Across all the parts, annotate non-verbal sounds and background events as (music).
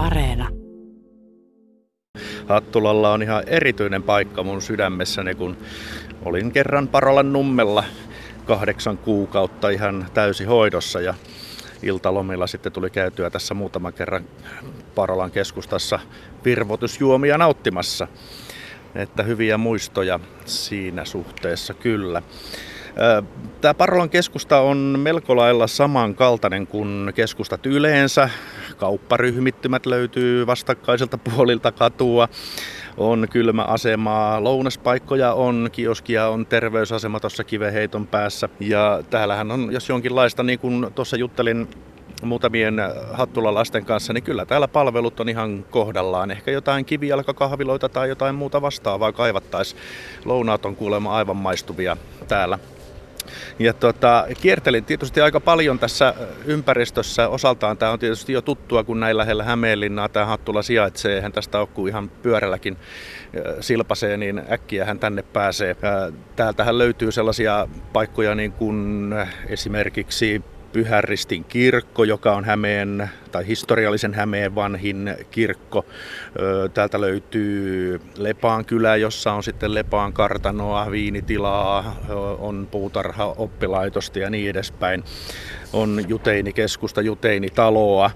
Areena. Hattulalla on ihan erityinen paikka mun sydämessäni, kun olin kerran Parolan nummella kahdeksan kuukautta ihan täysi hoidossa ja iltalomilla sitten tuli käytyä tässä muutaman kerran Parolan keskustassa virvoitusjuomia nauttimassa. Että hyviä muistoja siinä suhteessa kyllä. Tämä Parolan keskusta on melko lailla samankaltainen kuin keskustat yleensä. Kaupparyhmittymät löytyy vastakkaiselta (laughs) puolilta katua. On kylmäasemaa, lounaspaikkoja on, kioskia on, terveysasema tuossa kiveheiton päässä. Ja täällähän on, jos jonkinlaista, niin kuin tuossa juttelin muutamien hattulalasten kanssa, niin kyllä täällä palvelut on ihan kohdallaan. Ehkä jotain kivijalkakahviloita tai jotain muuta vastaavaa kaivattaisiin. Lounaat on kuulemma aivan maistuvia täällä. Ja tota, kiertelin tietysti aika paljon tässä ympäristössä. Osaltaan tämä on tietysti jo tuttua, kun näin lähellä Hämeenlinnaa tämä Hattula sijaitsee. Eihän tästä ole kuin ihan pyörälläkin silpasee, niin äkkiä hän tänne pääsee. Täältähän löytyy sellaisia paikkoja niin kuin esimerkiksi Pyhäristin kirkko, joka on Hämeen tai historiallisen Hämeen vanhin kirkko. Täältä löytyy Lepaan kylä, jossa on sitten Lepaan kartanoa, viinitilaa, on puutarha, oppilaitosta ja niin edespäin. On juteinikeskusta, juteinitaloa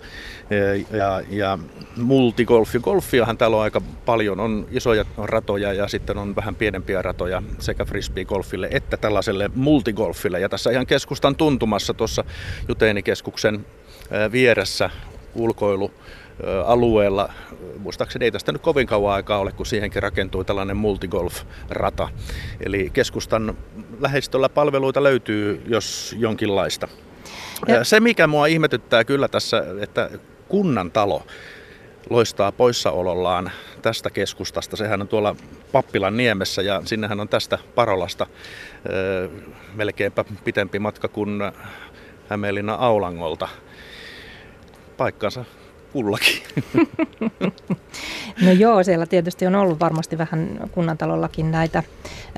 ja, ja multigolfi. Golfiahan täällä on aika paljon. On isoja ratoja ja sitten on vähän pienempiä ratoja sekä frisbee-golfille että tällaiselle multigolfille. Ja tässä ihan keskustan tuntumassa tuossa juteinikeskuksen vieressä ulkoilu alueella. Muistaakseni ei tästä nyt kovin kauan aikaa ole, kun siihenkin rakentui tällainen multigolf-rata. Eli keskustan lähestöllä palveluita löytyy, jos jonkinlaista. Ja. Se, mikä mua ihmetyttää kyllä tässä, että kunnan talo loistaa poissaolollaan tästä keskustasta. Sehän on tuolla Pappilan niemessä ja sinnehän on tästä Parolasta melkeinpä pitempi matka kuin Hämeenlinnan Aulangolta paikkansa kullakin. (laughs) No joo, siellä tietysti on ollut varmasti vähän kunnantalollakin näitä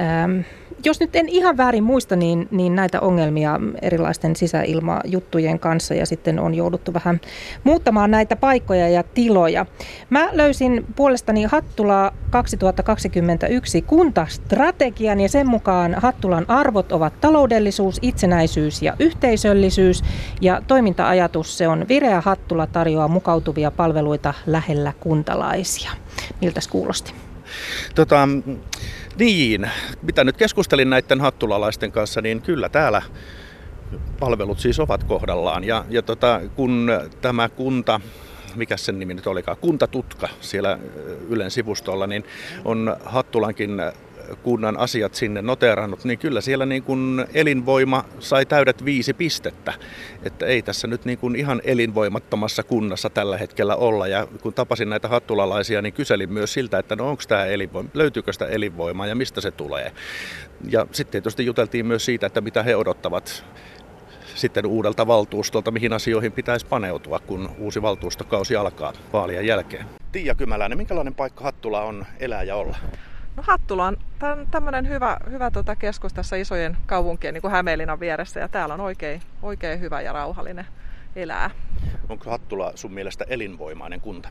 ähm, jos nyt en ihan väärin muista, niin, niin näitä ongelmia erilaisten sisäilmajuttujen kanssa ja sitten on jouduttu vähän muuttamaan näitä paikkoja ja tiloja. Mä löysin puolestani Hattula 2021 kuntastrategian ja sen mukaan Hattulan arvot ovat taloudellisuus, itsenäisyys ja yhteisöllisyys ja toiminta-ajatus se on Vireä Hattula tarjoaa mukautuvia palveluita lähellä kuntalaisia. Miltä kuulosti? Tota, niin, mitä nyt keskustelin näiden hattulalaisten kanssa, niin kyllä täällä palvelut siis ovat kohdallaan. Ja, ja tota, kun tämä kunta, mikä sen nimi nyt olikaan, kuntatutka siellä Ylen sivustolla, niin on Hattulankin kunnan asiat sinne noterannut, niin kyllä siellä niin kuin elinvoima sai täydet viisi pistettä. Että ei tässä nyt niin kuin ihan elinvoimattomassa kunnassa tällä hetkellä olla. Ja kun tapasin näitä hattulalaisia, niin kyselin myös siltä, että no onko tämä elinvoima, löytyykö sitä elinvoimaa ja mistä se tulee. Ja sitten tietysti juteltiin myös siitä, että mitä he odottavat sitten uudelta valtuustolta, mihin asioihin pitäisi paneutua, kun uusi valtuustokausi alkaa vaalien jälkeen. Tiia Kymäläinen, minkälainen paikka Hattula on elää ja olla? No Hattula on tämmöinen hyvä, hyvä tota keskus tässä isojen kaupunkien niin kuin Hämeenlinnan vieressä ja täällä on oikein, oikein hyvä ja rauhallinen elää. Onko Hattula sun mielestä elinvoimainen kunta?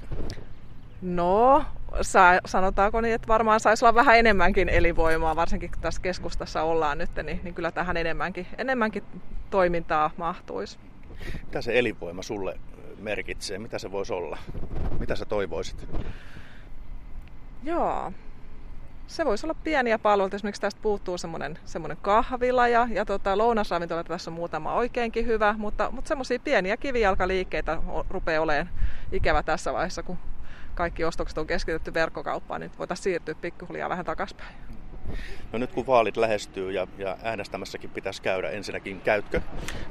No, sa- sanotaanko niin, että varmaan saisi olla vähän enemmänkin elinvoimaa, varsinkin kun tässä keskustassa ollaan nyt, niin, niin kyllä tähän enemmänkin, enemmänkin toimintaa mahtuisi. Mitä se elinvoima sulle merkitsee? Mitä se voisi olla? Mitä sä toivoisit? Joo, se voisi olla pieniä palveluita. Esimerkiksi tästä puuttuu semmoinen, semmoinen kahvila ja, ja tota, lounasravintola tässä on muutama oikeinkin hyvä, mutta, mutta semmoisia pieniä kivijalkaliikkeitä rupeaa olemaan ikävä tässä vaiheessa, kun kaikki ostokset on keskitetty verkkokauppaan, niin voitaisiin siirtyä pikkuhiljaa vähän takaspäin. No nyt kun vaalit lähestyy ja, ja äänestämässäkin pitäisi käydä, ensinnäkin käytkö?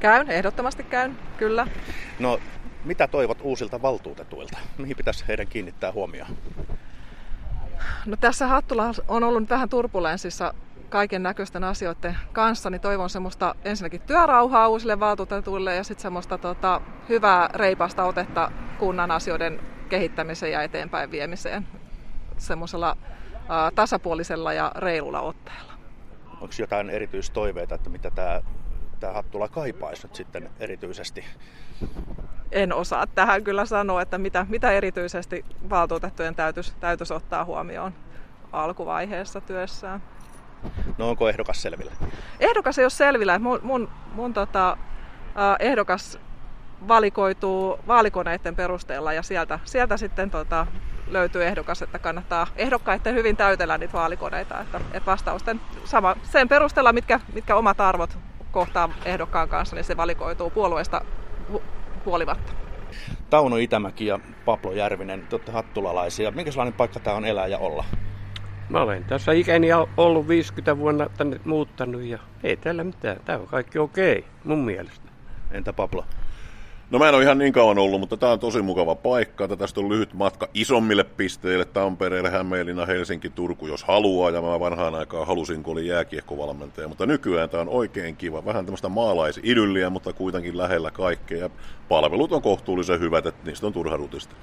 Käyn, ehdottomasti käyn, kyllä. No mitä toivot uusilta valtuutetuilta? Mihin pitäisi heidän kiinnittää huomioon? No tässä Hattula on ollut vähän turbulenssissa kaiken näköisten asioiden kanssa, niin toivon semmoista ensinnäkin työrauhaa uusille valtuutetuille ja sitten semmoista tota, hyvää reipasta otetta kunnan asioiden kehittämiseen ja eteenpäin viemiseen semmoisella tasapuolisella ja reilulla otteella. Onko jotain erityistoiveita, että mitä tämä mitä Hattula kaipaisi nyt sitten erityisesti? En osaa tähän kyllä sanoa, että mitä, mitä erityisesti valtuutettujen täytyisi, täytyisi ottaa huomioon alkuvaiheessa työssään. No onko ehdokas selvillä? Ehdokas ei ole selvillä. Mun, mun, mun tota, ehdokas valikoituu vaalikoneiden perusteella ja sieltä, sieltä sitten tota, löytyy ehdokas, että kannattaa ehdokkaiden hyvin täytellä niitä vaalikoneita. Että, että vastausten sama, sen perusteella, mitkä, mitkä omat arvot kohtaa ehdokkaan kanssa, niin se valikoituu puolueesta huolimatta. Tauno Itämäki ja Pablo Järvinen, te olette hattulalaisia. Minkälainen paikka tämä on elää ja olla? Mä olen tässä ikäni ollut 50 vuonna tänne muuttanut ja ei täällä mitään. Tämä on kaikki okei, mun mielestä. Entä Pablo? No mä en ole ihan niin kauan ollut, mutta tämä on tosi mukava paikka. Tästä on lyhyt matka isommille pisteille, Tampereelle, Hämeenlinna, Helsinki, Turku, jos haluaa. Ja mä vanhaan aikaan halusin, kun olin jääkiekkovalmentaja. Mutta nykyään tämä on oikein kiva. Vähän tämmöistä maalaisidylliä, mutta kuitenkin lähellä kaikkea. Ja palvelut on kohtuullisen hyvät, että niistä on turha rutista.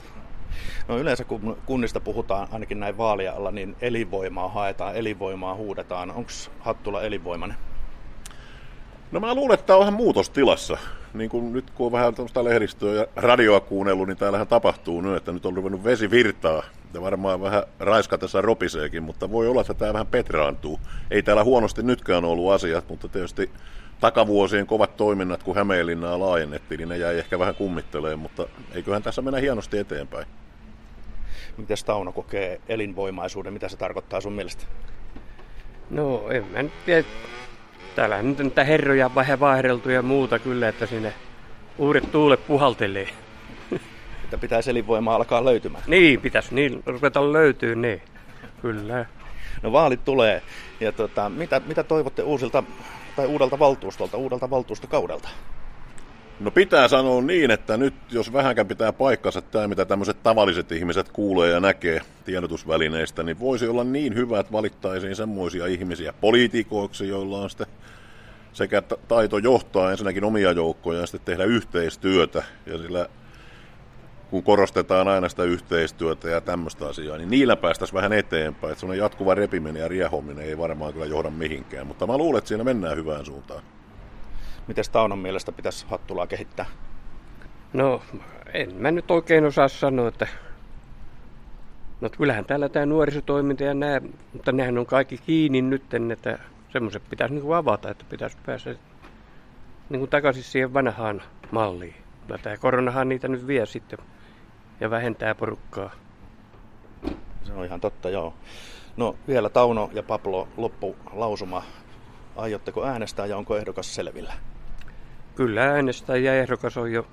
No yleensä kun kunnista puhutaan, ainakin näin vaalialla, niin elinvoimaa haetaan, elinvoimaa huudetaan. Onko Hattula elinvoimainen? No mä luulen, että tämä on vähän muutostilassa. Niin kuin nyt kun on vähän tämmöistä lehdistöä ja radioa kuunnellut, niin täällähän tapahtuu nyt, että nyt on ruvennut vesi virtaa. Ja varmaan vähän raiska tässä ropiseekin, mutta voi olla, että tämä vähän petraantuu. Ei täällä huonosti nytkään ollut asiat, mutta tietysti takavuosien kovat toiminnat, kun Hämeenlinnaa laajennettiin, niin ne jäi ehkä vähän kummitteleen, mutta eiköhän tässä mennä hienosti eteenpäin. Miten Tauno kokee elinvoimaisuuden? Mitä se tarkoittaa sun mielestä? No en mä nyt tiedä. Täällähän nyt on niitä herroja vähän vaihdeltu ja muuta kyllä, että sinne uudet tuulet puhaltelee. Että pitäisi elinvoimaa alkaa löytymään. Niin, pitäisi niin ruveta löytyy, niin. Kyllä. No vaalit tulee. Ja tota, mitä, mitä toivotte uusilta tai uudelta valtuustolta, uudelta valtuustokaudelta? No pitää sanoa niin, että nyt jos vähänkään pitää paikkansa tämä, mitä tämmöiset tavalliset ihmiset kuulee ja näkee tiedotusvälineistä, niin voisi olla niin hyvä, että valittaisiin semmoisia ihmisiä poliitikoiksi, joilla on sitten sekä taito johtaa ensinnäkin omia joukkoja ja sitten tehdä yhteistyötä. Ja sillä kun korostetaan aina sitä yhteistyötä ja tämmöistä asiaa, niin niillä päästäisiin vähän eteenpäin. Että jatkuva repiminen ja riehominen ei varmaan kyllä johda mihinkään, mutta mä luulen, että siinä mennään hyvään suuntaan. Miten Taunon mielestä pitäisi Hattulaa kehittää? No, en mä nyt oikein osaa sanoa, että... No kyllähän täällä tämä nuorisotoiminta ja nämä, mutta nehän on kaikki kiinni nyt, että semmoiset pitäisi niin kuin avata, että pitäisi päästä niin kuin takaisin siihen vanhaan malliin. No tämä koronahan niitä nyt vie sitten ja vähentää porukkaa. Se on ihan totta, joo. No vielä Tauno ja Pablo loppulausuma. Aiotteko äänestää ja onko ehdokas selvillä? Kyllä äänestää ja ehdokas on jo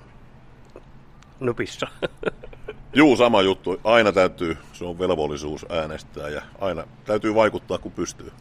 nupissa. (laughs) Juu, sama juttu. Aina täytyy, se on velvollisuus äänestää ja aina täytyy vaikuttaa kun pystyy.